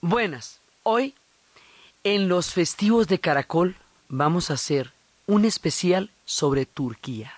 Buenas. Hoy, en los festivos de Caracol, vamos a hacer un especial sobre Turquía.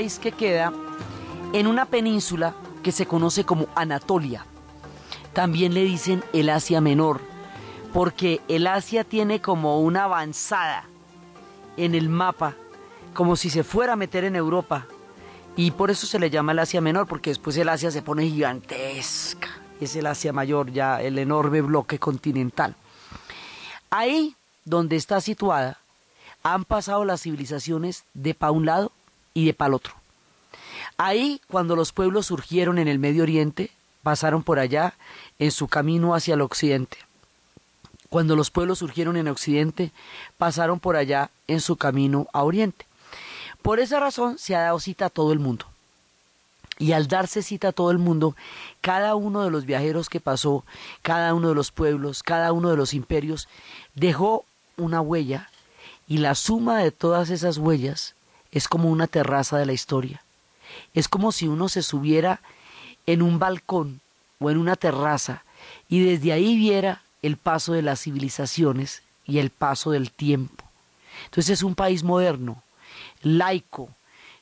Que queda en una península que se conoce como Anatolia. También le dicen el Asia Menor, porque el Asia tiene como una avanzada en el mapa, como si se fuera a meter en Europa. Y por eso se le llama el Asia Menor, porque después el Asia se pone gigantesca. Es el Asia Mayor, ya el enorme bloque continental. Ahí donde está situada, han pasado las civilizaciones de pa' un lado y de pal otro. Ahí, cuando los pueblos surgieron en el Medio Oriente, pasaron por allá en su camino hacia el Occidente. Cuando los pueblos surgieron en Occidente, pasaron por allá en su camino a Oriente. Por esa razón se ha dado cita a todo el mundo. Y al darse cita a todo el mundo, cada uno de los viajeros que pasó, cada uno de los pueblos, cada uno de los imperios, dejó una huella y la suma de todas esas huellas es como una terraza de la historia. Es como si uno se subiera en un balcón o en una terraza y desde ahí viera el paso de las civilizaciones y el paso del tiempo. Entonces es un país moderno, laico,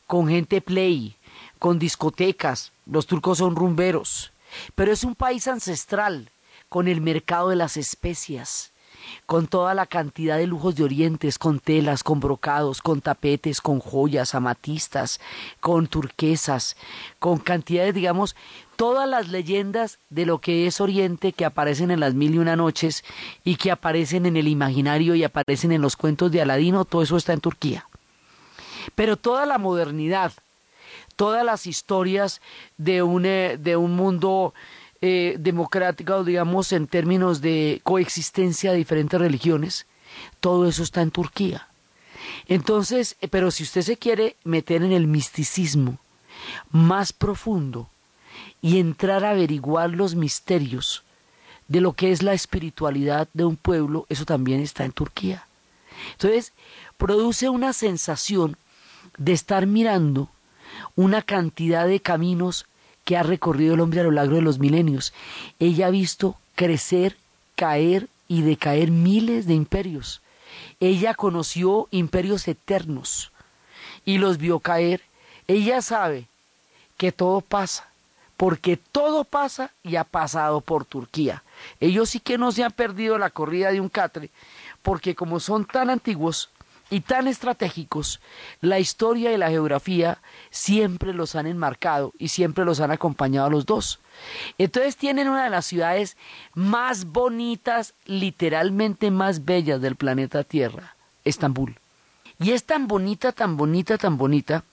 con gente play, con discotecas, los turcos son rumberos, pero es un país ancestral, con el mercado de las especias, con toda la cantidad de lujos de orientes, con telas, con brocados, con tapetes, con joyas, amatistas, con turquesas, con cantidades, digamos, todas las leyendas de lo que es Oriente que aparecen en las mil y una noches y que aparecen en el imaginario y aparecen en los cuentos de Aladino, todo eso está en Turquía. Pero toda la modernidad, todas las historias de un, eh, de un mundo eh, democrática, digamos, en términos de coexistencia de diferentes religiones, todo eso está en Turquía. Entonces, eh, pero si usted se quiere meter en el misticismo más profundo y entrar a averiguar los misterios de lo que es la espiritualidad de un pueblo, eso también está en Turquía. Entonces, produce una sensación de estar mirando una cantidad de caminos que ha recorrido el hombre a lo largo de los milenios. Ella ha visto crecer, caer y decaer miles de imperios. Ella conoció imperios eternos y los vio caer. Ella sabe que todo pasa, porque todo pasa y ha pasado por Turquía. Ellos sí que no se han perdido la corrida de un catre, porque como son tan antiguos, y tan estratégicos, la historia y la geografía siempre los han enmarcado y siempre los han acompañado a los dos. Entonces tienen una de las ciudades más bonitas, literalmente más bellas del planeta Tierra, Estambul. Y es tan bonita, tan bonita, tan bonita,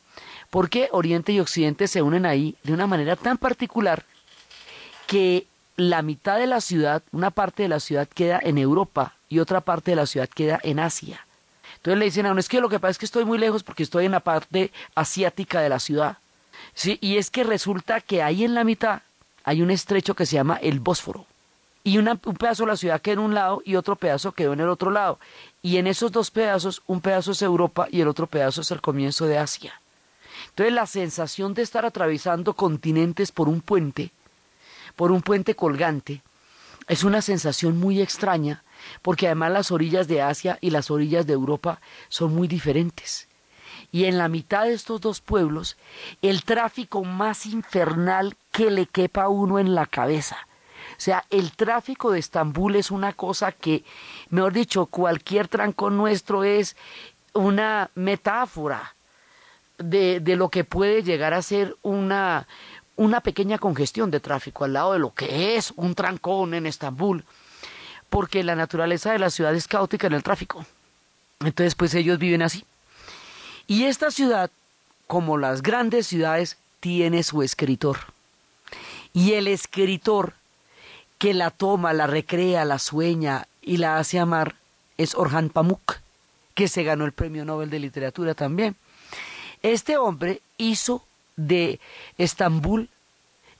porque Oriente y Occidente se unen ahí de una manera tan particular que la mitad de la ciudad, una parte de la ciudad queda en Europa y otra parte de la ciudad queda en Asia. Entonces le dicen a uno, es que lo que pasa es que estoy muy lejos porque estoy en la parte asiática de la ciudad. Sí, y es que resulta que ahí en la mitad hay un estrecho que se llama el Bósforo. Y un pedazo de la ciudad quedó en un lado y otro pedazo quedó en el otro lado. Y en esos dos pedazos, un pedazo es Europa y el otro pedazo es el comienzo de Asia. Entonces la sensación de estar atravesando continentes por un puente, por un puente colgante, es una sensación muy extraña, porque además las orillas de Asia y las orillas de Europa son muy diferentes. Y en la mitad de estos dos pueblos, el tráfico más infernal que le quepa a uno en la cabeza. O sea, el tráfico de Estambul es una cosa que, mejor dicho, cualquier trancón nuestro es una metáfora de, de lo que puede llegar a ser una, una pequeña congestión de tráfico al lado de lo que es un trancón en Estambul, porque la naturaleza de la ciudad es caótica en el tráfico. Entonces, pues ellos viven así. Y esta ciudad, como las grandes ciudades, tiene su escritor. Y el escritor que la toma, la recrea, la sueña y la hace amar es Orhan Pamuk, que se ganó el Premio Nobel de Literatura también. Este hombre hizo de Estambul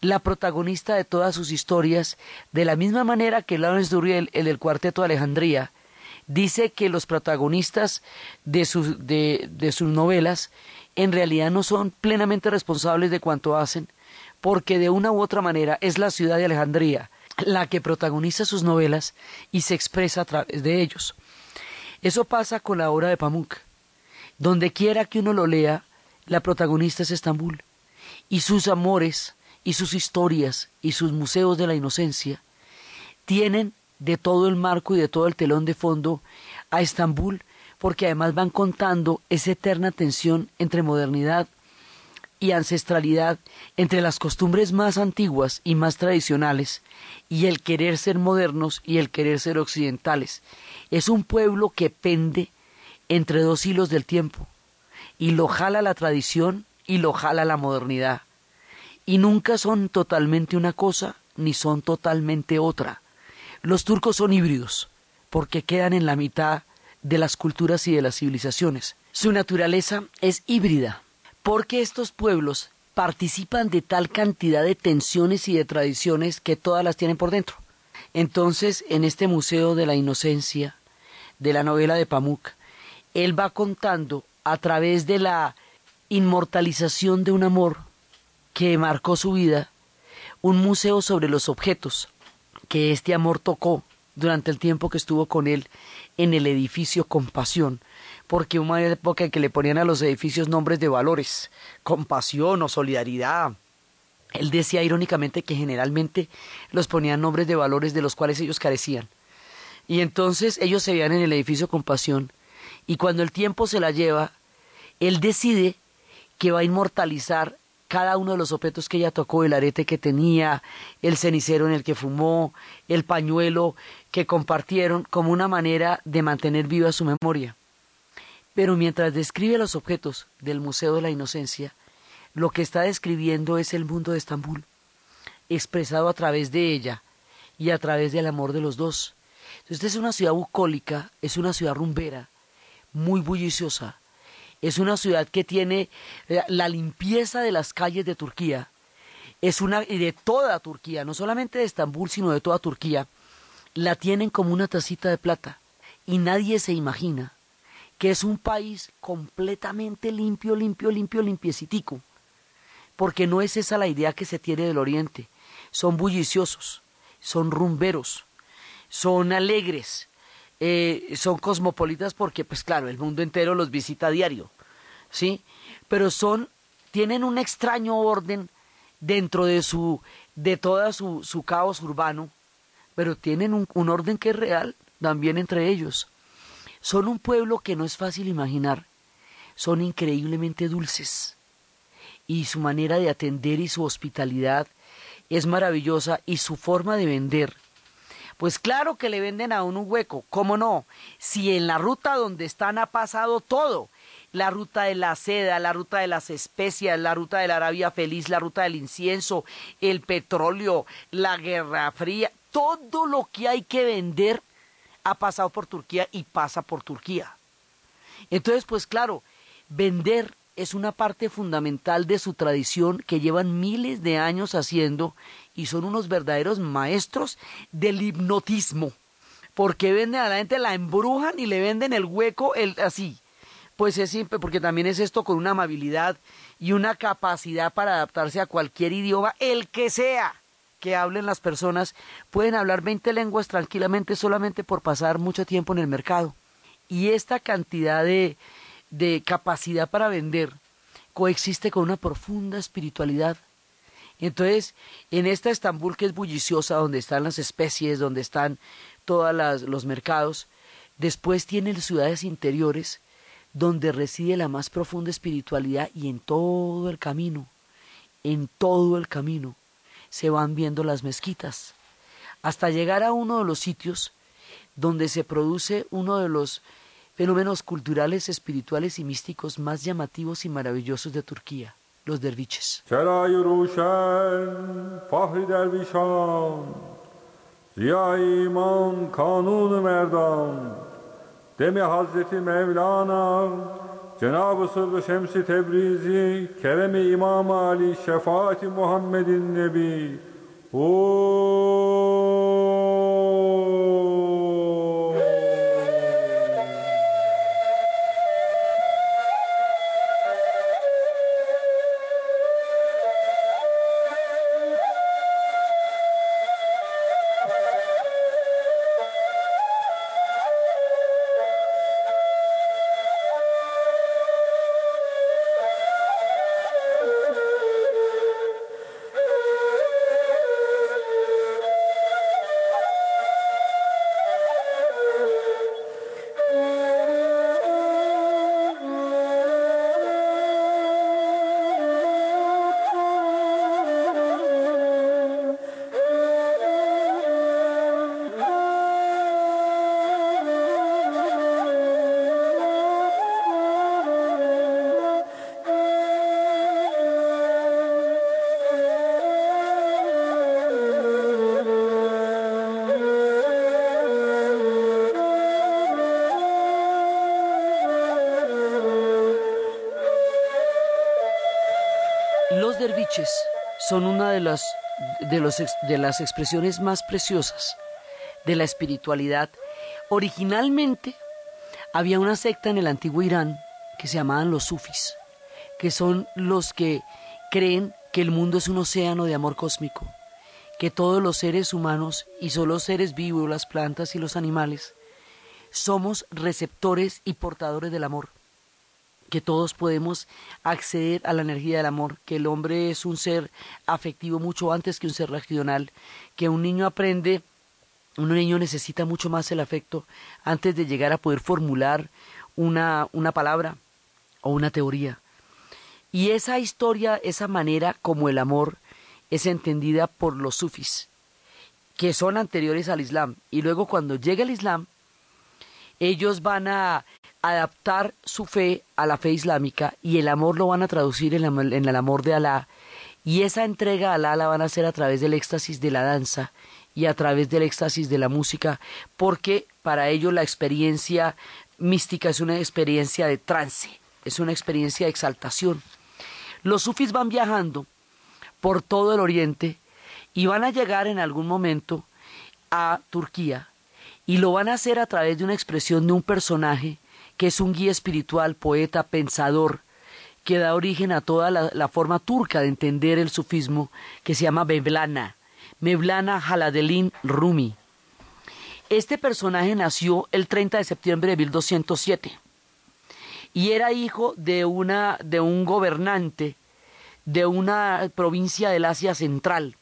la protagonista de todas sus historias, de la misma manera que Lawrence Duriel, el del Cuarteto de Alejandría, dice que los protagonistas de sus, de, de sus novelas en realidad no son plenamente responsables de cuanto hacen, porque de una u otra manera es la ciudad de Alejandría la que protagoniza sus novelas y se expresa a través de ellos. Eso pasa con la obra de Pamuk. Donde quiera que uno lo lea, la protagonista es Estambul, y sus amores, y sus historias, y sus museos de la inocencia, tienen de todo el marco y de todo el telón de fondo a Estambul, porque además van contando esa eterna tensión entre modernidad y ancestralidad, entre las costumbres más antiguas y más tradicionales, y el querer ser modernos y el querer ser occidentales. Es un pueblo que pende entre dos hilos del tiempo, y lo jala la tradición y lo jala la modernidad. Y nunca son totalmente una cosa ni son totalmente otra. Los turcos son híbridos, porque quedan en la mitad de las culturas y de las civilizaciones. Su naturaleza es híbrida, porque estos pueblos participan de tal cantidad de tensiones y de tradiciones que todas las tienen por dentro. Entonces, en este Museo de la Inocencia, de la novela de Pamuk, él va contando a través de la inmortalización de un amor que marcó su vida, un museo sobre los objetos que este amor tocó durante el tiempo que estuvo con él en el edificio Compasión, porque una época en que le ponían a los edificios nombres de valores, compasión o solidaridad. Él decía irónicamente que generalmente los ponían nombres de valores de los cuales ellos carecían. Y entonces ellos se veían en el edificio Compasión, y cuando el tiempo se la lleva, él decide que va a inmortalizar cada uno de los objetos que ella tocó, el arete que tenía, el cenicero en el que fumó, el pañuelo que compartieron, como una manera de mantener viva su memoria. Pero mientras describe los objetos del Museo de la Inocencia, lo que está describiendo es el mundo de Estambul, expresado a través de ella y a través del amor de los dos. Entonces es una ciudad bucólica, es una ciudad rumbera, muy bulliciosa, es una ciudad que tiene eh, la limpieza de las calles de Turquía, es una y de toda Turquía, no solamente de Estambul, sino de toda Turquía, la tienen como una tacita de plata y nadie se imagina que es un país completamente limpio, limpio, limpio, limpiecitico, porque no es esa la idea que se tiene del Oriente. Son bulliciosos, son rumberos, son alegres, eh, son cosmopolitas porque, pues claro, el mundo entero los visita a diario, ¿sí? Pero son, tienen un extraño orden dentro de su, de toda su, su caos urbano, pero tienen un, un orden que es real también entre ellos. Son un pueblo que no es fácil imaginar, son increíblemente dulces y su manera de atender y su hospitalidad es maravillosa y su forma de vender pues claro que le venden a uno un hueco, ¿cómo no? Si en la ruta donde están ha pasado todo la ruta de la seda, la ruta de las especias, la ruta de la Arabia Feliz, la ruta del incienso, el petróleo, la Guerra Fría, todo lo que hay que vender ha pasado por Turquía y pasa por Turquía. Entonces, pues claro, vender es una parte fundamental de su tradición que llevan miles de años haciendo y son unos verdaderos maestros del hipnotismo. Porque venden a la gente, la embrujan y le venden el hueco el, así. Pues es simple, porque también es esto con una amabilidad y una capacidad para adaptarse a cualquier idioma, el que sea que hablen las personas. Pueden hablar 20 lenguas tranquilamente solamente por pasar mucho tiempo en el mercado. Y esta cantidad de, de capacidad para vender coexiste con una profunda espiritualidad. Entonces, en esta Estambul que es bulliciosa, donde están las especies, donde están todos los mercados, después tienen ciudades interiores donde reside la más profunda espiritualidad y en todo el camino, en todo el camino, se van viendo las mezquitas, hasta llegar a uno de los sitios donde se produce uno de los fenómenos culturales, espirituales y místicos más llamativos y maravillosos de Turquía, los derviches. چرای روشن فخر درویشان ضیای ایمان کانون مردان دم حضرت مولانا Cenab-ı Sırrı Şemsi Tebrizi, Kerem-i İmam Ali, Şefaat-i Muhammed'in Nebi, Huuu de las, de, los, de las expresiones más preciosas de la espiritualidad. Originalmente había una secta en el antiguo Irán que se llamaban los sufis, que son los que creen que el mundo es un océano de amor cósmico, que todos los seres humanos y solo los seres vivos, las plantas y los animales, somos receptores y portadores del amor que todos podemos acceder a la energía del amor, que el hombre es un ser afectivo mucho antes que un ser racional, que un niño aprende, un niño necesita mucho más el afecto antes de llegar a poder formular una, una palabra o una teoría. Y esa historia, esa manera como el amor es entendida por los sufis, que son anteriores al Islam. Y luego cuando llega el Islam, ellos van a adaptar su fe a la fe islámica y el amor lo van a traducir en, el amor de Alá y esa entrega a Alá la van a hacer a través del éxtasis de la danza y a través del éxtasis de la música porque para ellos la experiencia mística es una experiencia de trance, es una experiencia de exaltación. Los sufis van viajando por todo el oriente y van a llegar en algún momento a Turquía y lo van a hacer a través de una expresión de un personaje que es un guía espiritual, poeta, pensador, que da origen a toda la, forma turca de entender el sufismo, que se llama Mevlana, Mevlana Haladelin Rumi. Este personaje nació el 30 de septiembre de 1207 y era hijo de, una, de un gobernante de una provincia del Asia Central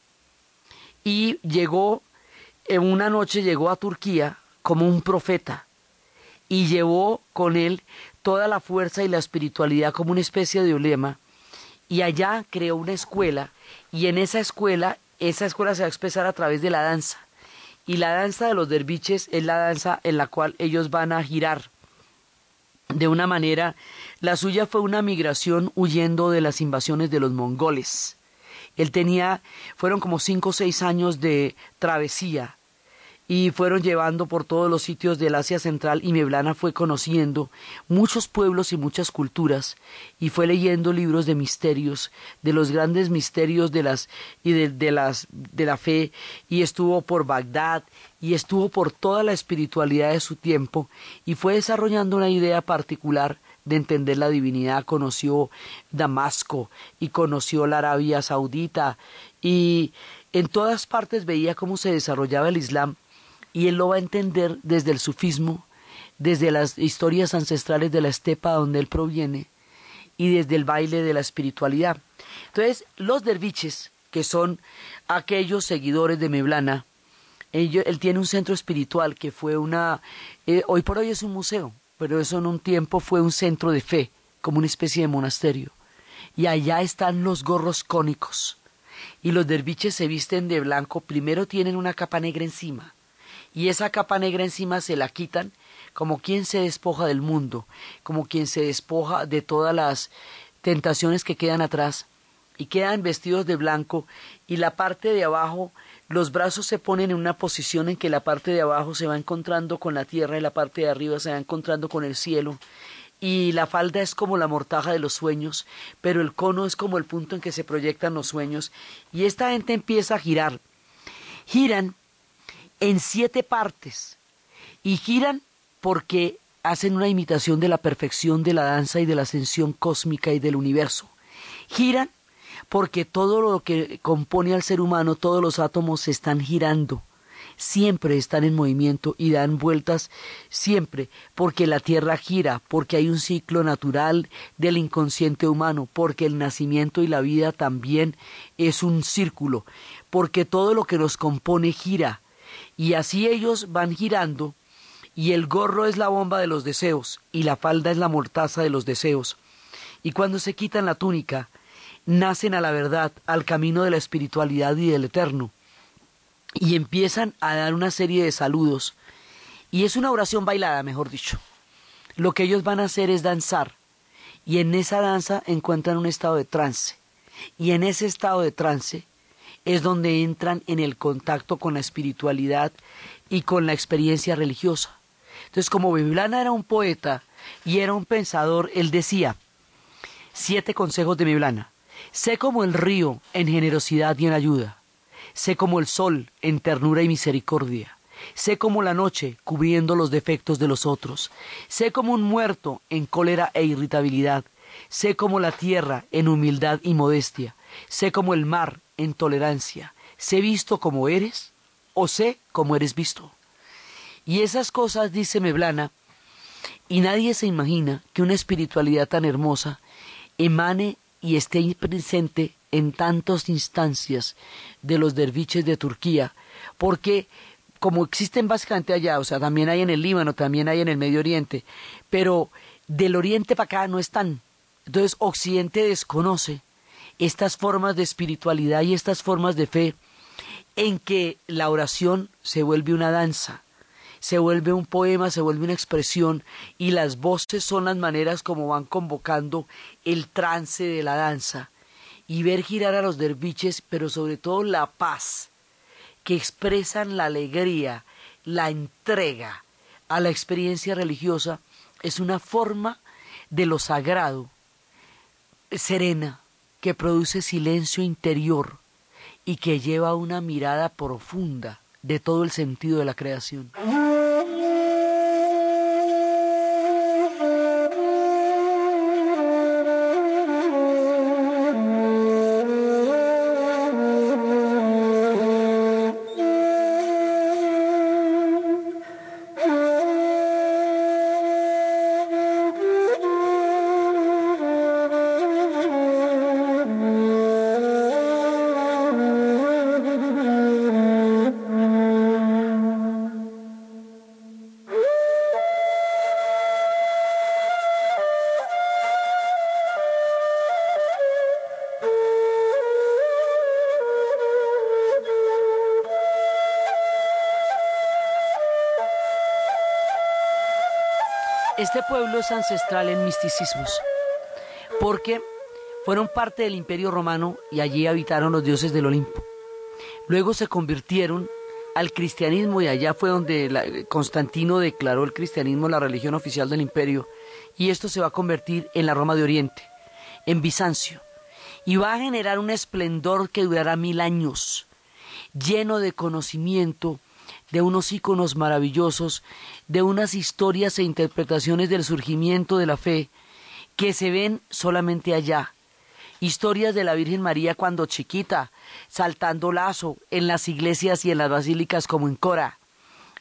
y llegó, en una noche llegó a Turquía como un profeta y llevó con él toda la fuerza y la espiritualidad como una especie de olema y allá creó una escuela y en esa escuela, esa escuela se va a expresar a través de la danza y la danza de los derviches es la danza en la cual ellos van a girar de una manera, la suya fue una migración huyendo de las invasiones de los mongoles. Él tenía, fueron como cinco o seis años de travesía y fueron llevando por todos los sitios del Asia Central y Meblana fue conociendo muchos pueblos y muchas culturas y fue leyendo libros de misterios, de los grandes misterios de las y de, las de la fe y estuvo por Bagdad y estuvo por toda la espiritualidad de su tiempo y fue desarrollando una idea particular de entender la divinidad, conoció Damasco y conoció la Arabia Saudita y en todas partes veía cómo se desarrollaba el Islam y él lo va a entender desde el sufismo, desde las historias ancestrales de la estepa donde él proviene y desde el baile de la espiritualidad. Entonces, los derviches, que son aquellos seguidores de Meblana, él, tiene un centro espiritual que fue una, eh, hoy por hoy es un museo, pero eso en un tiempo fue un centro de fe, como una especie de monasterio. Y allá están los gorros cónicos. Y los derviches se visten de blanco, primero tienen una capa negra encima, y esa capa negra encima se la quitan como quien se despoja del mundo, como quien se despoja de todas las tentaciones que quedan atrás y quedan vestidos de blanco y la parte de abajo los brazos se ponen en una posición en que la parte de abajo se va encontrando con la tierra y la parte de arriba se va encontrando con el cielo y la falda es como la mortaja de los sueños, pero el cono es como el punto en que se proyectan los sueños y esta gente empieza a girar. Giran en siete partes y giran porque hacen una imitación de la perfección de la danza y de la ascensión cósmica y del universo. Giran porque todo lo que compone al ser humano, todos los átomos están girando, siempre están en movimiento y dan vueltas siempre, porque la Tierra gira, porque hay un ciclo natural del inconsciente humano, porque el nacimiento y la vida también es un círculo, porque todo lo que nos compone gira, y así ellos van girando, y el gorro es la bomba de los deseos, y la falda es la mortaza de los deseos. Y cuando se quitan la túnica, nacen a la verdad, al camino de la espiritualidad y del eterno, y empiezan a dar una serie de saludos, y es una oración bailada, mejor dicho. Lo que ellos van a hacer es danzar, y en esa danza encuentran un estado de trance, y en ese estado de trance es donde entran en el contacto con la espiritualidad y con la experiencia religiosa. Entonces, como Biblana era un poeta y era un pensador, él decía, siete consejos de Biblana. Sé como el río en generosidad y en ayuda. Sé como el sol en ternura y misericordia. Sé como la noche cubriendo los defectos de los otros. Sé como un muerto en cólera e irritabilidad. Sé como la tierra en humildad y modestia. Sé como el mar en tolerancia. Sé visto como eres o sé como eres visto. Y esas cosas, dice Meblana, y nadie se imagina que una espiritualidad tan hermosa emane y esté presente en tantas instancias de los derviches de Turquía, porque como existen básicamente allá, o sea, también hay en el Líbano, también hay en el Medio Oriente, pero del Oriente para acá no están. Entonces Occidente desconoce estas formas de espiritualidad y estas formas de fe en que la oración se vuelve una danza, se vuelve un poema, se vuelve una expresión y las voces son las maneras como van convocando el trance de la danza y ver girar a los derviches, pero sobre todo la paz, que expresan la alegría, la entrega a la experiencia religiosa, es una forma de lo sagrado, serena, que produce silencio interior y que lleva una mirada profunda de todo el sentido de la creación. Este pueblo es ancestral en misticismos, porque fueron parte del imperio romano y allí habitaron los dioses del Olimpo. Luego se convirtieron al cristianismo y allá fue donde Constantino declaró el cristianismo la religión oficial del imperio y esto se va a convertir en la Roma de Oriente, en Bizancio, y va a generar un esplendor que durará mil años, lleno de conocimiento, de unos íconos maravillosos, de unas historias e interpretaciones del surgimiento de la fe que se ven solamente allá. Historias de la Virgen María cuando chiquita, saltando lazo en las iglesias y en las basílicas como en Cora.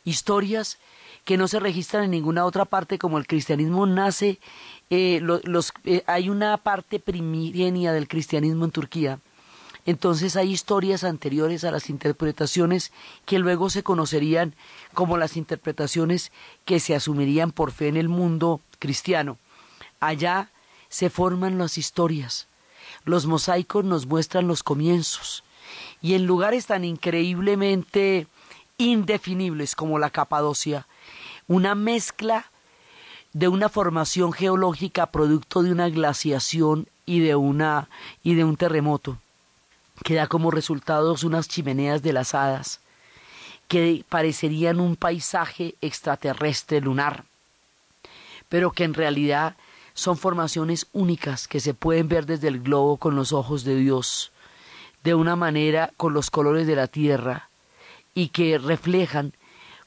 Historias que no se registran en ninguna otra parte como el cristianismo nace, eh, los, eh, hay una parte primigenia del cristianismo en Turquía entonces hay historias anteriores a las interpretaciones que luego se conocerían como las interpretaciones que se asumirían por fe en el mundo cristiano. Allá se forman las historias. Los mosaicos nos muestran los comienzos. Y en lugares tan increíblemente indefinibles como la Capadocia, una mezcla de una formación geológica producto de una glaciación y de una y de un terremoto que da como resultados unas chimeneas de las hadas que parecerían un paisaje extraterrestre lunar, pero que en realidad son formaciones únicas que se pueden ver desde el globo con los ojos de Dios, de una manera con los colores de la tierra, y que reflejan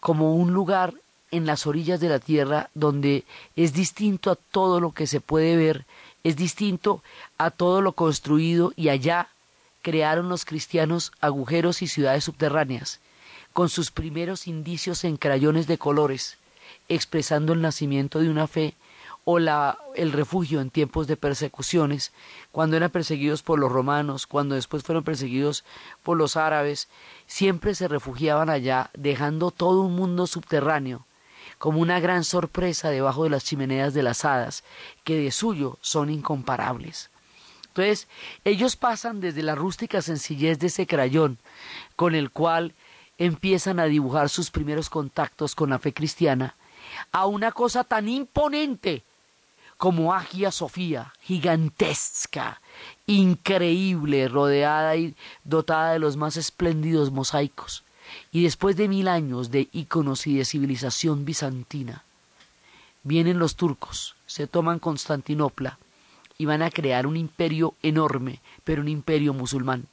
como un lugar en las orillas de la tierra donde es distinto a todo lo que se puede ver, es distinto a todo lo construido y allá crearon los cristianos agujeros y ciudades subterráneas, con sus primeros indicios en crayones de colores, expresando el nacimiento de una fe o la, el refugio en tiempos de persecuciones, cuando eran perseguidos por los romanos, cuando después fueron perseguidos por los árabes, siempre se refugiaban allá, dejando todo un mundo subterráneo, como una gran sorpresa debajo de las chimeneas de las hadas, que de suyo son incomparables. Entonces, ellos pasan desde la rústica sencillez de ese crayón con el cual empiezan a dibujar sus primeros contactos con la fe cristiana, a una cosa tan imponente como Agia Sofía, gigantesca, increíble, rodeada y dotada de los más espléndidos mosaicos. Y después de mil años de íconos y de civilización bizantina, vienen los turcos, se toman Constantinopla, y van a crear un imperio enorme, pero un imperio musulmán.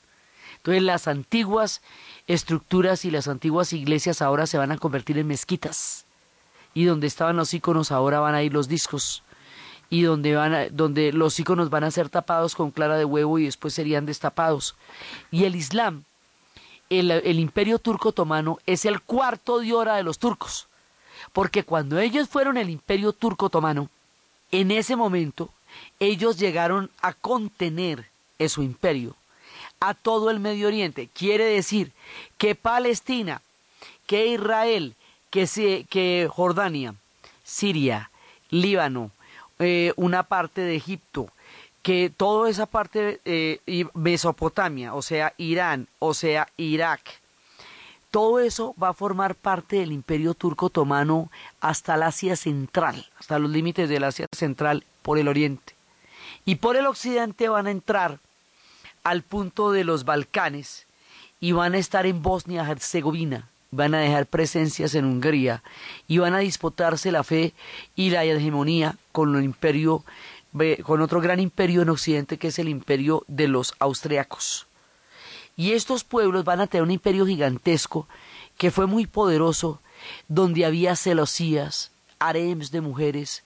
Entonces las antiguas estructuras y las antiguas iglesias ahora se van a convertir en mezquitas. Y donde estaban los iconos ahora van a ir los discos. Y donde, van donde los iconos van a ser tapados con clara de huevo y después serían destapados. Y el Islam, el, el imperio turco otomano, es el cuarto de hora de los turcos. Porque cuando ellos fueron el imperio turco otomano, en ese momento ellos llegaron a contener en su imperio a todo el Medio Oriente. Quiere decir que Palestina, que Israel, que, que Jordania, Siria, Líbano, eh, una parte de Egipto, que toda esa parte eh, Mesopotamia, o sea, Irán, o sea, Irak, todo eso va a formar parte del imperio turco otomano hasta el Asia Central, hasta los límites del Asia Central por el oriente. Y por el occidente van a entrar al punto de los Balcanes y van a estar en Bosnia-Herzegovina, van a dejar presencias en Hungría y van a disputarse la fe y la hegemonía con el imperio con otro gran imperio en occidente que es el imperio de los austriacos. Y estos pueblos van a tener un imperio gigantesco que fue muy poderoso, donde había celosías, harems de mujeres,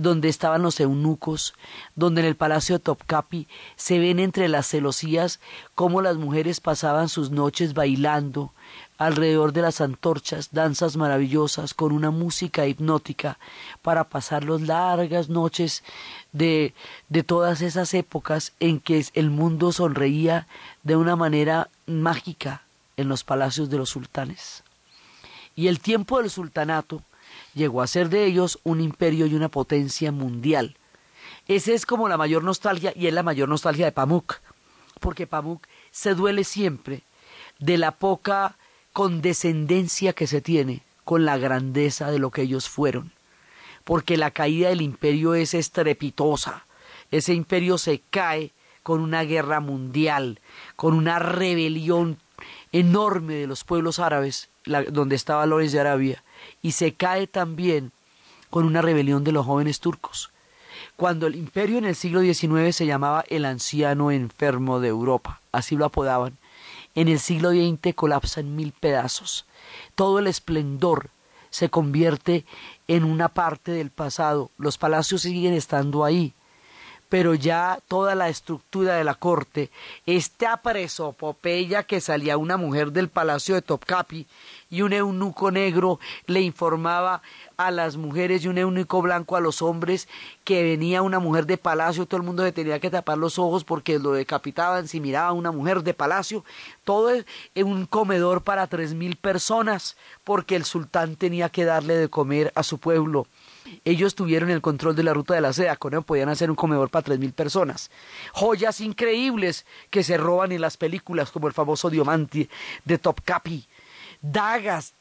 donde estaban los eunucos, donde en el palacio de Topkapi se ven entre las celosías cómo las mujeres pasaban sus noches bailando alrededor de las antorchas, danzas maravillosas con una música hipnótica para pasar las largas noches de, de todas esas épocas en que el mundo sonreía de una manera mágica en los palacios de los sultanes. Y el tiempo del sultanato llegó a ser de ellos un imperio y una potencia mundial. Esa es como la mayor nostalgia y es la mayor nostalgia de Pamuk, porque Pamuk se duele siempre de la poca condescendencia que se tiene con la grandeza de lo que ellos fueron. porque la caída del imperio es estrepitosa. Ese imperio se cae con una guerra mundial, con una rebelión enorme de los pueblos árabes, donde estaba Lorenz de Arabia, y se cae también con una rebelión de los jóvenes turcos. Cuando el imperio en el siglo XIX se llamaba el anciano enfermo de Europa, así lo apodaban, en el siglo XX colapsa en mil pedazos. Todo el esplendor se convierte en una parte del pasado. Los palacios siguen estando ahí, pero ya toda la estructura de la corte, esta presopopeya que salía una mujer del palacio de Topkapi y un eunuco negro le informaba a las mujeres y un eunuco blanco a los hombres que venía una mujer de palacio, todo el mundo se tenía que tapar los ojos porque lo decapitaban si miraba a una mujer de palacio, todo en un comedor para tres mil personas, porque el sultán tenía que darle de comer a su pueblo ellos tuvieron el control de la ruta de la seda, con podían hacer un comedor para tres mil personas. Joyas increíbles que se roban en las películas, como el famoso diamante de Topkapi. Dagas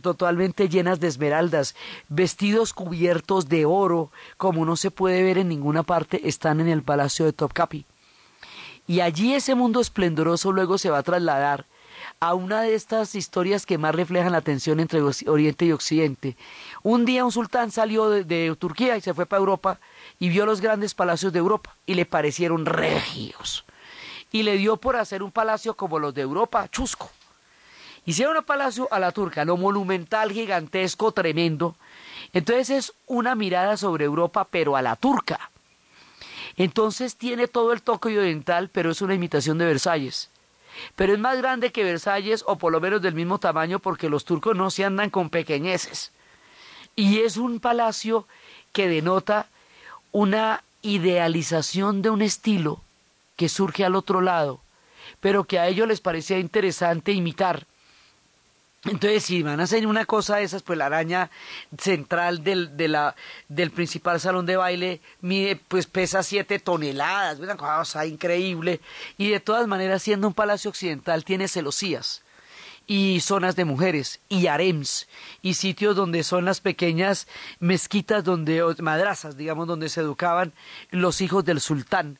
totalmente llenas de esmeraldas, vestidos cubiertos de oro, como no se puede ver en ninguna parte, están en el palacio de Topkapi. Y allí ese mundo esplendoroso luego se va a trasladar a una de estas historias que más reflejan la tensión entre Oriente y Occidente. Un día un sultán salió de, Turquía y se fue para Europa y vio los grandes palacios de Europa y le parecieron regios. Y le dio por hacer un palacio como los de Europa, chusco. Hicieron un palacio a la turca, lo monumental, gigantesco, tremendo. Entonces es una mirada sobre Europa, pero a la turca. Entonces tiene todo el toque oriental, pero es una imitación de Versalles pero es más grande que Versalles o por lo menos del mismo tamaño porque los turcos no se andan con pequeñeces. Y es un palacio que denota una idealización de un estilo que surge al otro lado, pero que a ellos les parecía interesante imitar. Entonces, si van a hacer una cosa de esas, pues la araña central del, de la, del principal salón de baile mide, pues pesa siete toneladas, una cosa increíble. Y de todas maneras, siendo un palacio occidental, tiene celosías y zonas de mujeres y harems y sitios donde son las pequeñas mezquitas donde madrazas digamos donde se educaban los hijos del sultán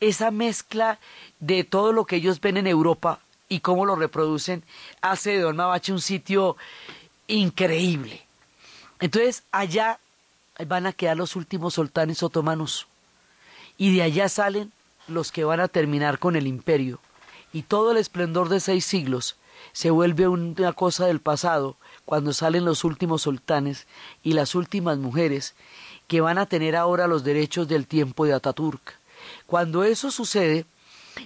esa mezcla de todo lo que ellos ven en Europa y cómo lo reproducen, hace de Dolmabache un sitio increíble. Entonces, allá van a quedar los últimos sultanes otomanos y de allá salen los que van a terminar con el imperio. Y todo el esplendor de seis siglos se vuelve una cosa del pasado cuando salen los últimos sultanes y las últimas mujeres que van a tener ahora los derechos del tiempo de Ataturk. Cuando eso sucede,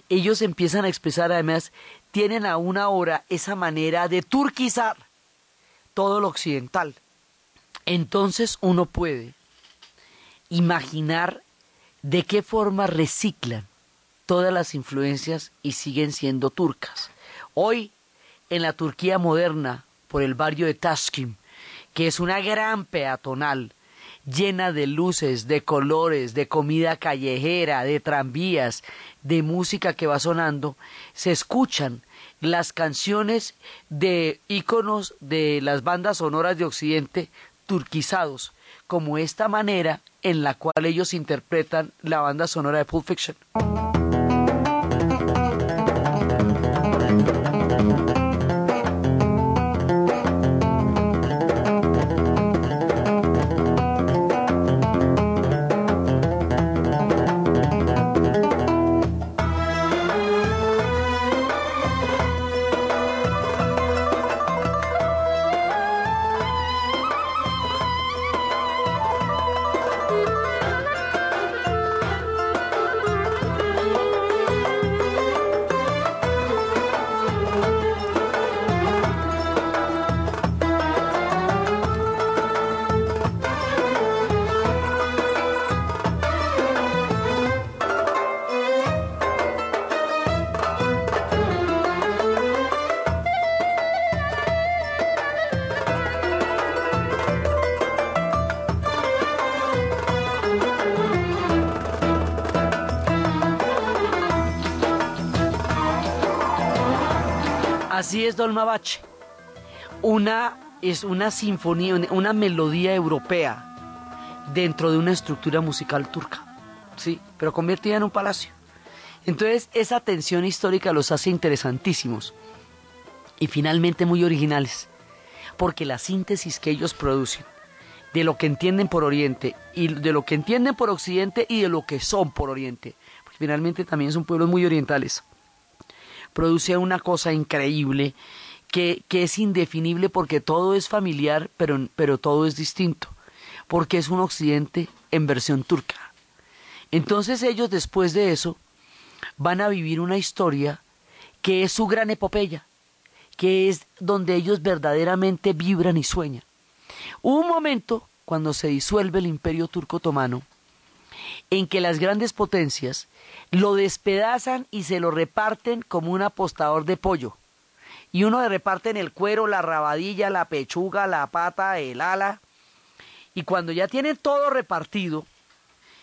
ellos empiezan a expresar además tienen aún ahora esa manera de turquizar todo lo occidental. Entonces uno puede imaginar de qué forma reciclan todas las influencias y siguen siendo turcas. Hoy, en la Turquía moderna, por el barrio de Taskim, que es una gran peatonal, llena de luces, de colores, de comida callejera, de tranvías, de música que va sonando, se escuchan las canciones de íconos de las bandas sonoras de Occidente turquizados, como esta manera en la cual ellos interpretan la banda sonora de Pulp Fiction. Es Dolmabache. Una es una sinfonía, una melodía europea dentro de una estructura musical turca, sí, pero convertida en un palacio. Entonces, esa tensión histórica los hace interesantísimos y finalmente muy originales, porque la síntesis que ellos producen de lo que entienden por Oriente y de lo que entienden por Occidente y de lo que son por Oriente, pues finalmente también son pueblos muy orientales, produce una cosa increíble que, que es indefinible porque todo es familiar, pero, pero todo es distinto, porque es un Occidente en versión turca. Entonces ellos después de eso van a vivir una historia que es su gran epopeya, que es donde ellos verdaderamente vibran y sueñan. Hubo un momento, cuando se disuelve el imperio turco otomano, en que las grandes potencias lo despedazan y se lo reparten como un apostador de pollo. Y uno le reparte en el cuero, la rabadilla, la pechuga, la pata, el ala. Y cuando ya tienen todo repartido,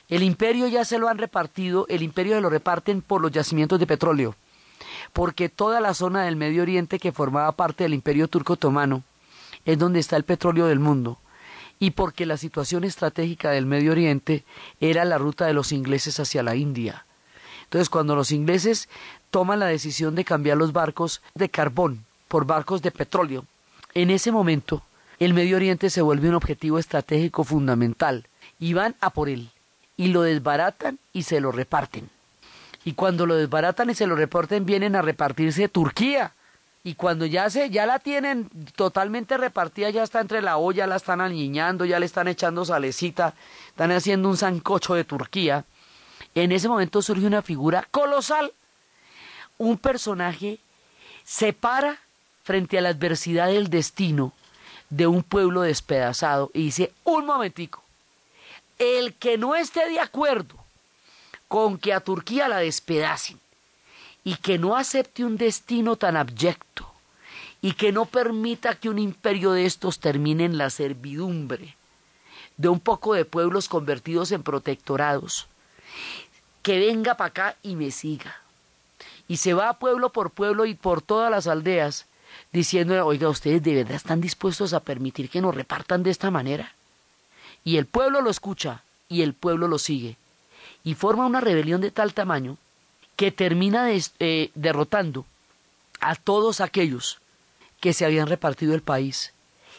el imperio ya se lo han repartido, el imperio se lo reparten por los yacimientos de petróleo. Porque toda la zona del Medio Oriente que formaba parte del imperio turco otomano es donde está el petróleo del mundo y porque la situación estratégica del Medio Oriente era la ruta de los ingleses hacia la India. Entonces, cuando los ingleses toman la decisión de cambiar los barcos de carbón por barcos de petróleo, en ese momento el Medio Oriente se vuelve un objetivo estratégico fundamental y van a por él y lo desbaratan y se lo reparten. Y cuando lo desbaratan y se lo reparten vienen a repartirse Turquía, y cuando ya se ya la tienen totalmente repartida, ya está entre la olla, la están aliñando, ya le están echando salecita, están haciendo un sancocho de Turquía. En ese momento surge una figura colosal. Un personaje se para frente a la adversidad del destino de un pueblo despedazado y dice, un momentico, el que no esté de acuerdo con que a Turquía la despedacen, y que no acepte un destino tan abyecto y que no permita que un imperio de estos termine en la servidumbre de un poco de pueblos convertidos en protectorados, que venga para acá y me siga. Y se va pueblo por pueblo y por todas las aldeas diciendo, oiga, ustedes de verdad están dispuestos a permitir que nos repartan de esta manera. Y el pueblo lo escucha y el pueblo lo sigue. Y forma una rebelión de tal tamaño que termina eh, derrotando a todos aquellos que se habían repartido el país,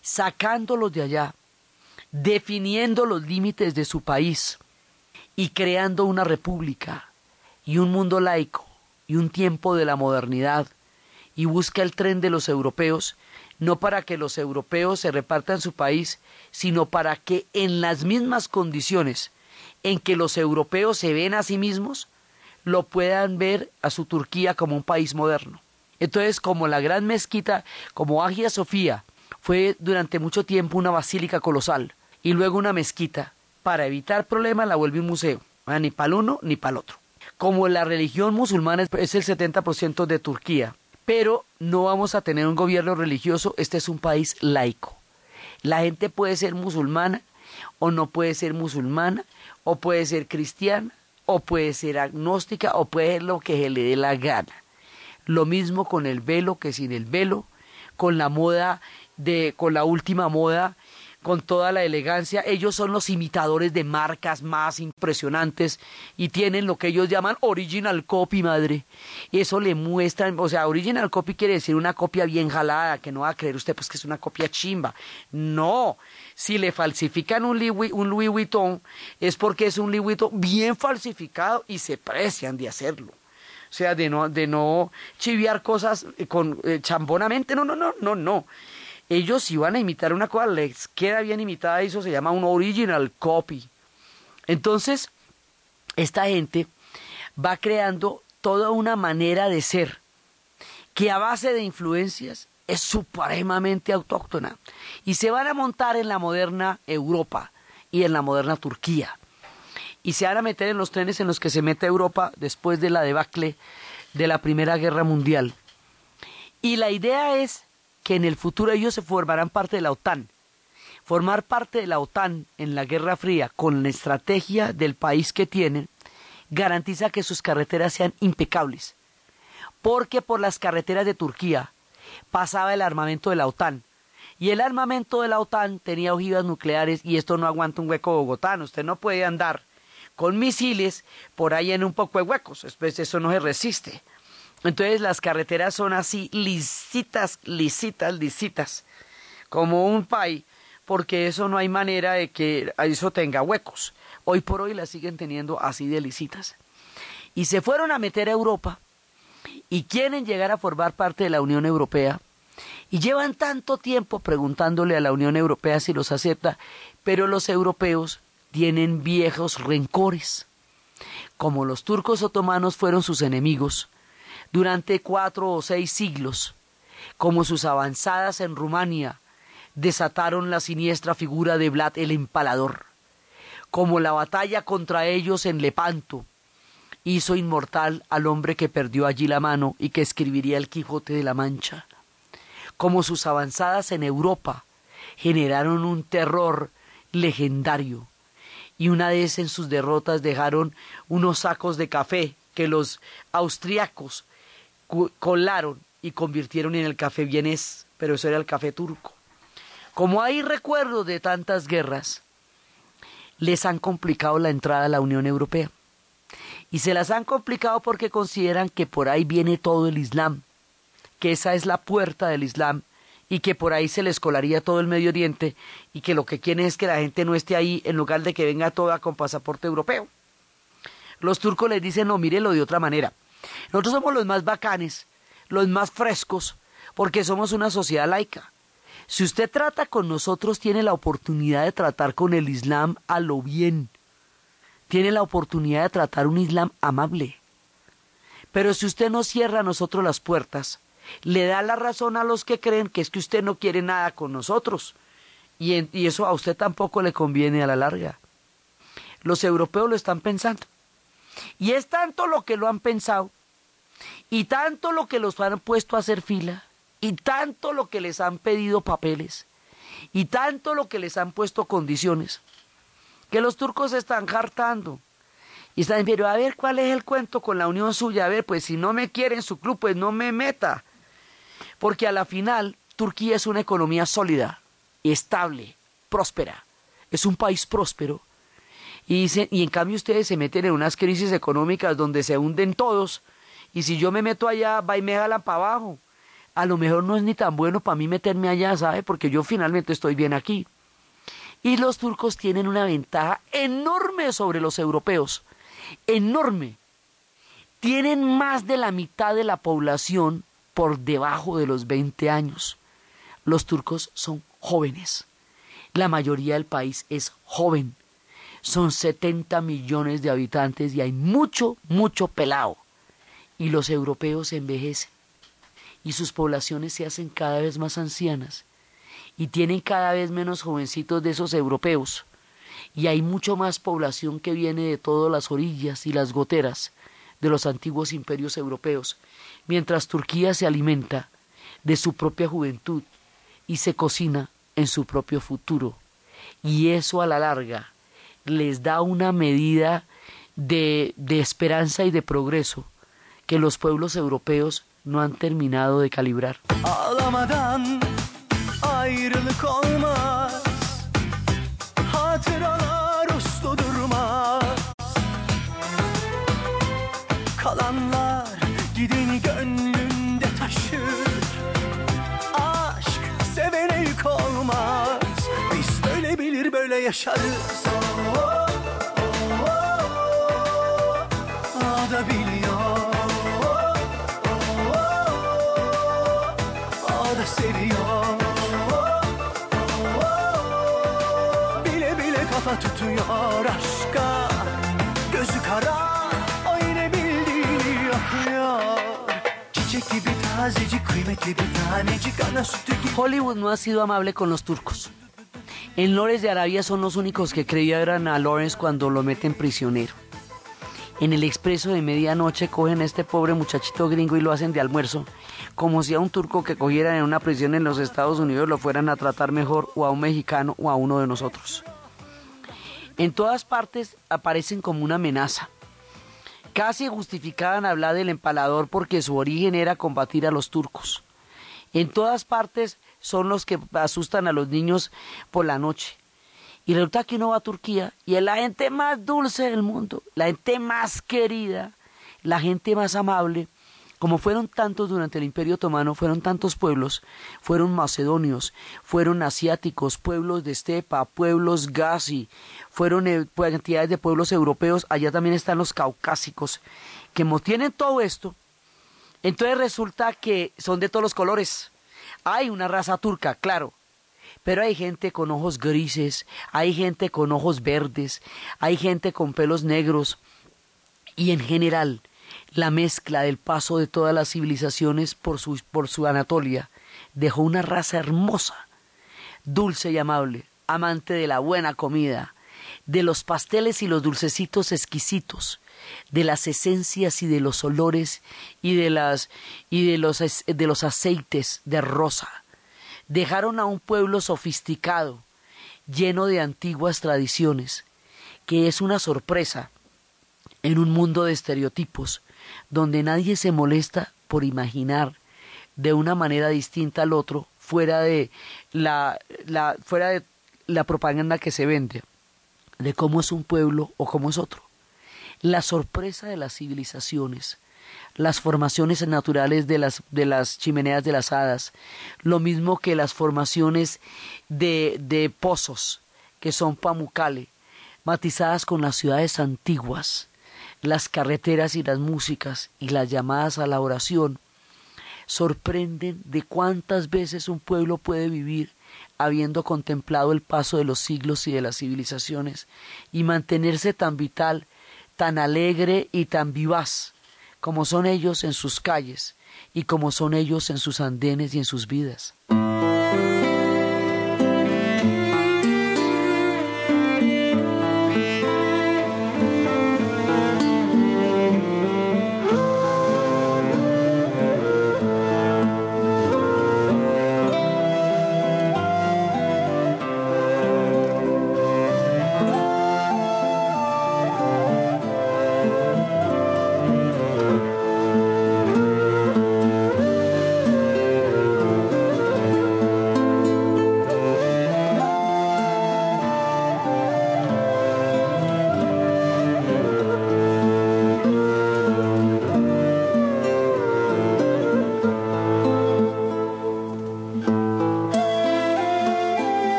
sacándolos de allá, definiendo los límites de su país y creando una república y un mundo laico y un tiempo de la modernidad y busca el tren de los europeos, no para que los europeos se repartan su país, sino para que en las mismas condiciones en que los europeos se ven a sí mismos, lo puedan ver a su Turquía como un país moderno. Entonces, como la gran mezquita, como Agia Sofía, fue durante mucho tiempo una basílica colosal y luego una mezquita, para evitar problemas la vuelve un museo, ni para uno ni para el otro. Como la religión musulmana es el 70% de Turquía, pero no vamos a tener un gobierno religioso, este es un país laico. La gente puede ser musulmana o no puede ser musulmana o puede ser cristiana o puede ser agnóstica o puede ser lo que se le dé la gana. Lo mismo con el velo que sin el velo, con la moda de con la última moda, con toda la elegancia. Ellos son los imitadores de marcas más impresionantes y tienen lo que ellos llaman original copy, madre. Y eso le muestran, o sea, original copy quiere decir una copia bien jalada, que no va a creer usted pues que es una copia chimba. No, si le falsifican un Louis, un Louis Vuitton es porque es un Louis Vuitton bien falsificado y se precian de hacerlo. O sea, de no, de no chiviar cosas con eh, chambonamente, no, no, no, no, no. Ellos si van a imitar una cosa, les queda bien imitada, eso se llama un original copy. Entonces, esta gente va creando toda una manera de ser que a base de influencias es supremamente autóctona y se van a montar en la moderna Europa y en la moderna Turquía y se van a meter en los trenes en los que se mete Europa después de la debacle de la Primera Guerra Mundial. Y la idea es que en el futuro ellos se formarán parte de la OTAN. Formar parte de la OTAN en la Guerra Fría con la estrategia del país que tienen garantiza que sus carreteras sean impecables. Porque por las carreteras de Turquía pasaba el armamento de la OTAN Y el armamento de la OTAN tenía ojivas nucleares y esto no aguanta un hueco bogotano. Usted no puede andar con misiles por ahí en un poco de huecos. Después eso no se resiste. Entonces las carreteras son así lisitas, lisitas, lisitas, como un pay, porque eso no hay manera de que eso tenga huecos. Hoy por hoy las siguen teniendo así de lisitas. Y se fueron a meter a Europa y quieren llegar a formar parte de la Unión Europea y llevan tanto tiempo preguntándole a la Unión Europea si los acepta, pero los europeos tienen viejos rencores. Como los turcos otomanos fueron sus enemigos durante cuatro o seis siglos, como sus avanzadas en Rumania desataron la siniestra figura de Vlad el Empalador, como la batalla contra ellos en Lepanto hizo inmortal al hombre que perdió allí la mano y que escribiría el Quijote de la Mancha, como sus avanzadas en Europa generaron un terror legendario, y una vez en sus derrotas dejaron unos sacos de café que los austriacos colaron y convirtieron en el café vienés, pero eso era el café turco. Como hay recuerdos de tantas guerras, les han complicado la entrada a la Unión Europea. Y se las han complicado porque consideran que por ahí viene todo el Islam, que esa es la puerta del Islam y que por ahí se les colaría todo el Medio Oriente y que lo que quieren es que la gente no esté ahí en lugar de que venga toda con pasaporte europeo. Los turcos les dicen, no, mírelo de otra manera. Nosotros somos los más bacanes, los más frescos, porque somos una sociedad laica. Si usted trata con nosotros, tiene la oportunidad de tratar con el Islam a lo bien. Tiene la oportunidad de tratar un Islam amable. Pero si usted no cierra a nosotros las puertas, le da la razón a los que creen que es que usted no quiere nada con nosotros. Y, y eso a usted tampoco le conviene a la larga. Los europeos lo están pensando. Y es tanto lo que lo han pensado, y tanto lo que los han puesto a hacer fila, y tanto lo que les han pedido papeles, y tanto lo que les han puesto condiciones, que los turcos se están hartando. Y están diciendo, a ver, ¿cuál es el cuento con la unión suya? A ver, pues si no me quiere en su club, pues no me meta. Porque a la final, Turquía es una economía sólida, estable, próspera. Es un país próspero. Y, y en cambio ustedes se meten en unas crisis económicas donde se hunden todos. Y si yo me meto allá, va y me jalan para abajo a lo mejor no es ni tan bueno para mí meterme allá, ¿sabe? Porque yo finalmente estoy bien aquí. Y los turcos tienen una ventaja enorme sobre los europeos, enorme. Tienen más de la mitad de la población por debajo de los 20 años. Los turcos son jóvenes. La mayoría del país es joven. Son 70 millones de habitantes y hay mucho, mucho pelado. Y los europeos envejecen y sus poblaciones se hacen cada vez más ancianas y tienen cada vez menos jovencitos de esos europeos y hay mucho más población que viene de todas las orillas y las goteras de los antiguos imperios europeos, mientras Turquía se alimenta de su propia juventud y se cocina en su propio futuro. Y eso a la larga les da una medida de, de esperanza y de progreso que los pueblos europeos no han terminado de calibrar. Yaşarız. Tutuyor aşka. Gözü kara o yine bildiğini yapıyor. Çiçek gibi tazecik kıymetli bir tanecik. Ana sütü gibi. Hollywood no ha sido amable con los turcos En Lores de Arabia son los únicos que creyeron a Lawrence cuando lo meten prisionero. En el expreso de medianoche cogen a este pobre muchachito gringo y lo hacen de almuerzo, como si a un turco que cogieran en una prisión en los Estados Unidos lo fueran a tratar mejor o a un mexicano o a uno de nosotros. En todas partes aparecen como una amenaza. Casi justificaban hablar del empalador porque su origen era combatir a los turcos. En todas partes son los que asustan a los niños por la noche. Y resulta que uno va a Turquía y es la gente más dulce del mundo, la gente más querida, la gente más amable. Como fueron tantos durante el Imperio Otomano, fueron tantos pueblos, fueron macedonios, fueron asiáticos, pueblos de estepa, pueblos gazi, fueron eh, cantidades de pueblos europeos, allá también están los caucásicos, que tienen todo esto. Entonces resulta que son de todos los colores. Hay una raza turca, claro, pero hay gente con ojos grises, hay gente con ojos verdes, hay gente con pelos negros, y en general la mezcla del paso de todas las civilizaciones por su, por su Anatolia dejó una raza hermosa, dulce y amable, amante de la buena comida, de los pasteles y los dulcecitos exquisitos, de las esencias y de los olores y de las y de los de los aceites de rosa. Dejaron a un pueblo sofisticado, lleno de antiguas tradiciones, que es una sorpresa en un mundo de estereotipos, donde nadie se molesta por imaginar de una manera distinta al otro fuera de la, la, fuera de la propaganda que se vende de cómo es un pueblo o cómo es otro. La sorpresa de las civilizaciones, las formaciones naturales de las, de las chimeneas de las hadas, lo mismo que las formaciones de, de pozos, que son pamucale, matizadas con las ciudades antiguas, las carreteras y las músicas y las llamadas a la oración sorprenden de cuántas veces un pueblo puede vivir habiendo contemplado el paso de los siglos y de las civilizaciones y mantenerse tan vital, tan alegre y tan vivaz como son ellos en sus calles y como son ellos en sus andenes y en sus vidas.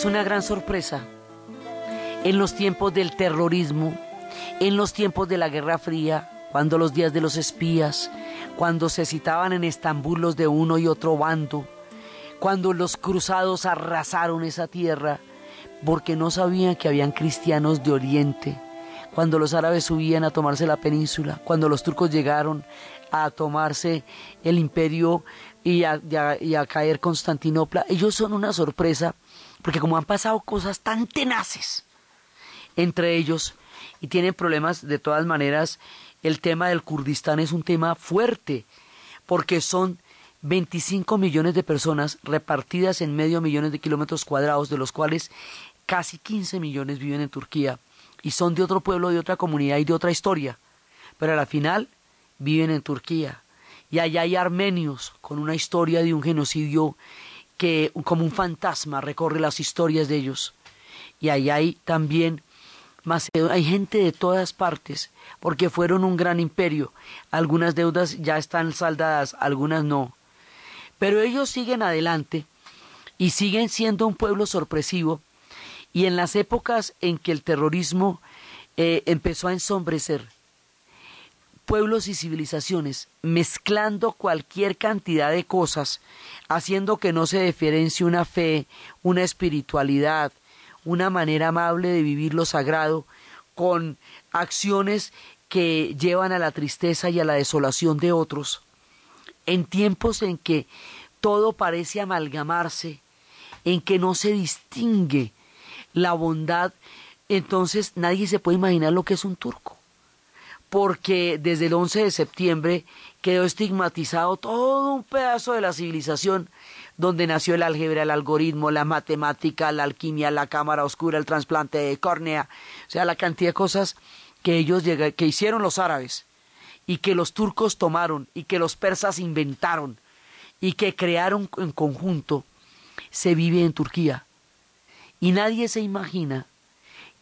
Es una gran sorpresa. En los tiempos del terrorismo, en los tiempos de la Guerra Fría, cuando los días de los espías, cuando se citaban en Estambul los de uno y otro bando, cuando los cruzados arrasaron esa tierra porque no sabían que habían cristianos de Oriente, cuando los árabes subían a tomarse la península, cuando los turcos llegaron a tomarse el imperio y a, y a caer Constantinopla, ellos son una sorpresa porque como han pasado cosas tan tenaces entre ellos y tienen problemas de todas maneras, el tema del Kurdistán es un tema fuerte, porque son 25 millones de personas repartidas en medio millones de kilómetros cuadrados, de los cuales casi 15 millones viven en Turquía y son de otro pueblo, de otra comunidad y de otra historia, pero a la final viven en Turquía. Y allá hay armenios con una historia de un genocidio que como un fantasma recorre las historias de ellos. Y ahí hay también hay gente de todas partes, porque fueron un gran imperio. Algunas deudas ya están saldadas, algunas no. Pero ellos siguen adelante y siguen siendo un pueblo sorpresivo. Y en las épocas en que el terrorismo eh, empezó a ensombrecer, pueblos y civilizaciones, mezclando cualquier cantidad de cosas, haciendo que no se diferencie una fe, una espiritualidad, una manera amable de vivir lo sagrado, con acciones que llevan a la tristeza y a la desolación de otros, en tiempos en que todo parece amalgamarse, en que no se distingue la bondad, entonces nadie se puede imaginar lo que es un turco porque desde el 11 de septiembre quedó estigmatizado todo un pedazo de la civilización donde nació el álgebra, el algoritmo, la matemática, la alquimia, la cámara oscura, el trasplante de córnea, o sea, la cantidad de cosas que ellos que hicieron los árabes y que los turcos tomaron y que los persas inventaron y que crearon en conjunto se vive en Turquía. Y nadie se imagina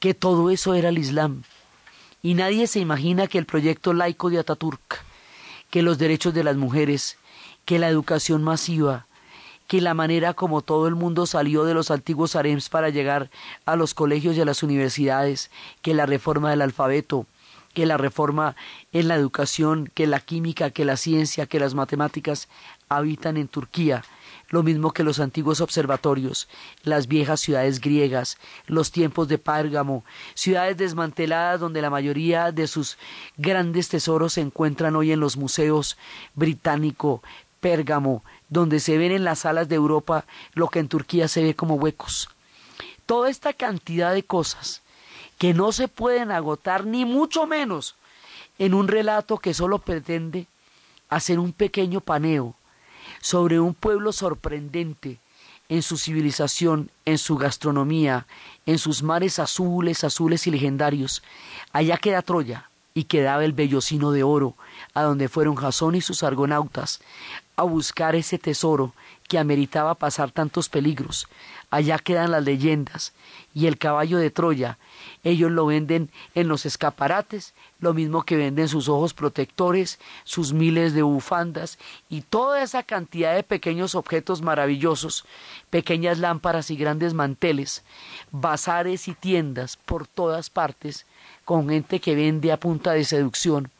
que todo eso era el Islam. Y nadie se imagina que el proyecto laico de Ataturk, que los derechos de las mujeres, que la educación masiva, que la manera como todo el mundo salió de los antiguos harems para llegar a los colegios y a las universidades, que la reforma del alfabeto, que la reforma en la educación, que la química, que la ciencia, que las matemáticas habitan en Turquía, lo mismo que los antiguos observatorios, las viejas ciudades griegas, los tiempos de Párgamo, ciudades desmanteladas donde la mayoría de sus grandes tesoros se encuentran hoy en los museos británico, Pérgamo, donde se ven en las salas de Europa lo que en Turquía se ve como huecos. Toda esta cantidad de cosas que no se pueden agotar ni mucho menos en un relato que solo pretende hacer un pequeño paneo sobre un pueblo sorprendente en su civilización, en su gastronomía, en sus mares azules, azules y legendarios. Allá queda Troya y quedaba el bellocino de oro, a donde fueron Jasón y sus argonautas a buscar ese tesoro que ameritaba pasar tantos peligros. Allá quedan las leyendas y el caballo de Troya. Ellos lo venden en los escaparates, lo mismo que venden sus ojos protectores, sus miles de bufandas y toda esa cantidad de pequeños objetos maravillosos, pequeñas lámparas y grandes manteles, bazares y tiendas por todas partes, con gente que vende a punta de seducción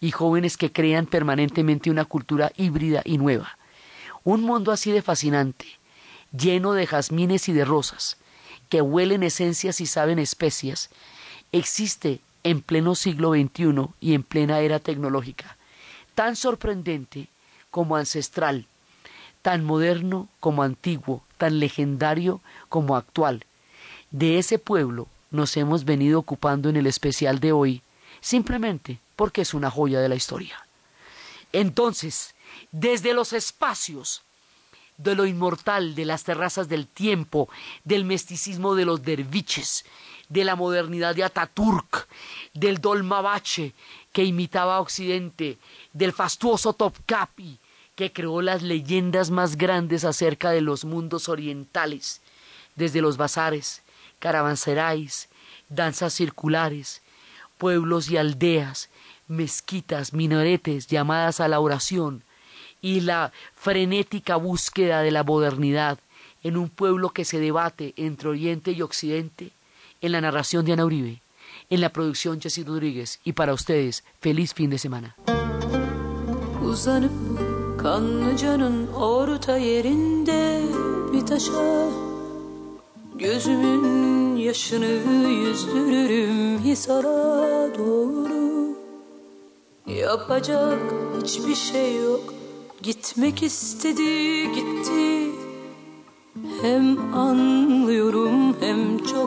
y jóvenes que crean permanentemente una cultura híbrida y nueva. Un mundo así de fascinante, lleno de jazmines y de rosas, que huelen esencias y saben especias, existe en pleno siglo XXI y en plena era tecnológica, tan sorprendente como ancestral, tan moderno como antiguo, tan legendario como actual. De ese pueblo nos hemos venido ocupando en el especial de hoy, simplemente porque es una joya de la historia. Entonces, desde los espacios de lo inmortal, de las terrazas del tiempo, del misticismo de los derviches, de la modernidad de Ataturk, del Dolmabache que imitaba a Occidente, del fastuoso Topkapi que creó las leyendas más grandes acerca de los mundos orientales, desde los bazares, caravanserais, danzas circulares, pueblos y aldeas, mezquitas, minaretes llamadas a la oración y la frenética búsqueda de la modernidad en un pueblo que se debate entre Oriente y Occidente, en la narración de Ana Uribe, en la producción Jessy Rodríguez y para ustedes, feliz fin de semana. Yapacak hiçbir şey yok. Gitmek istedi gitti. Hem anlıyorum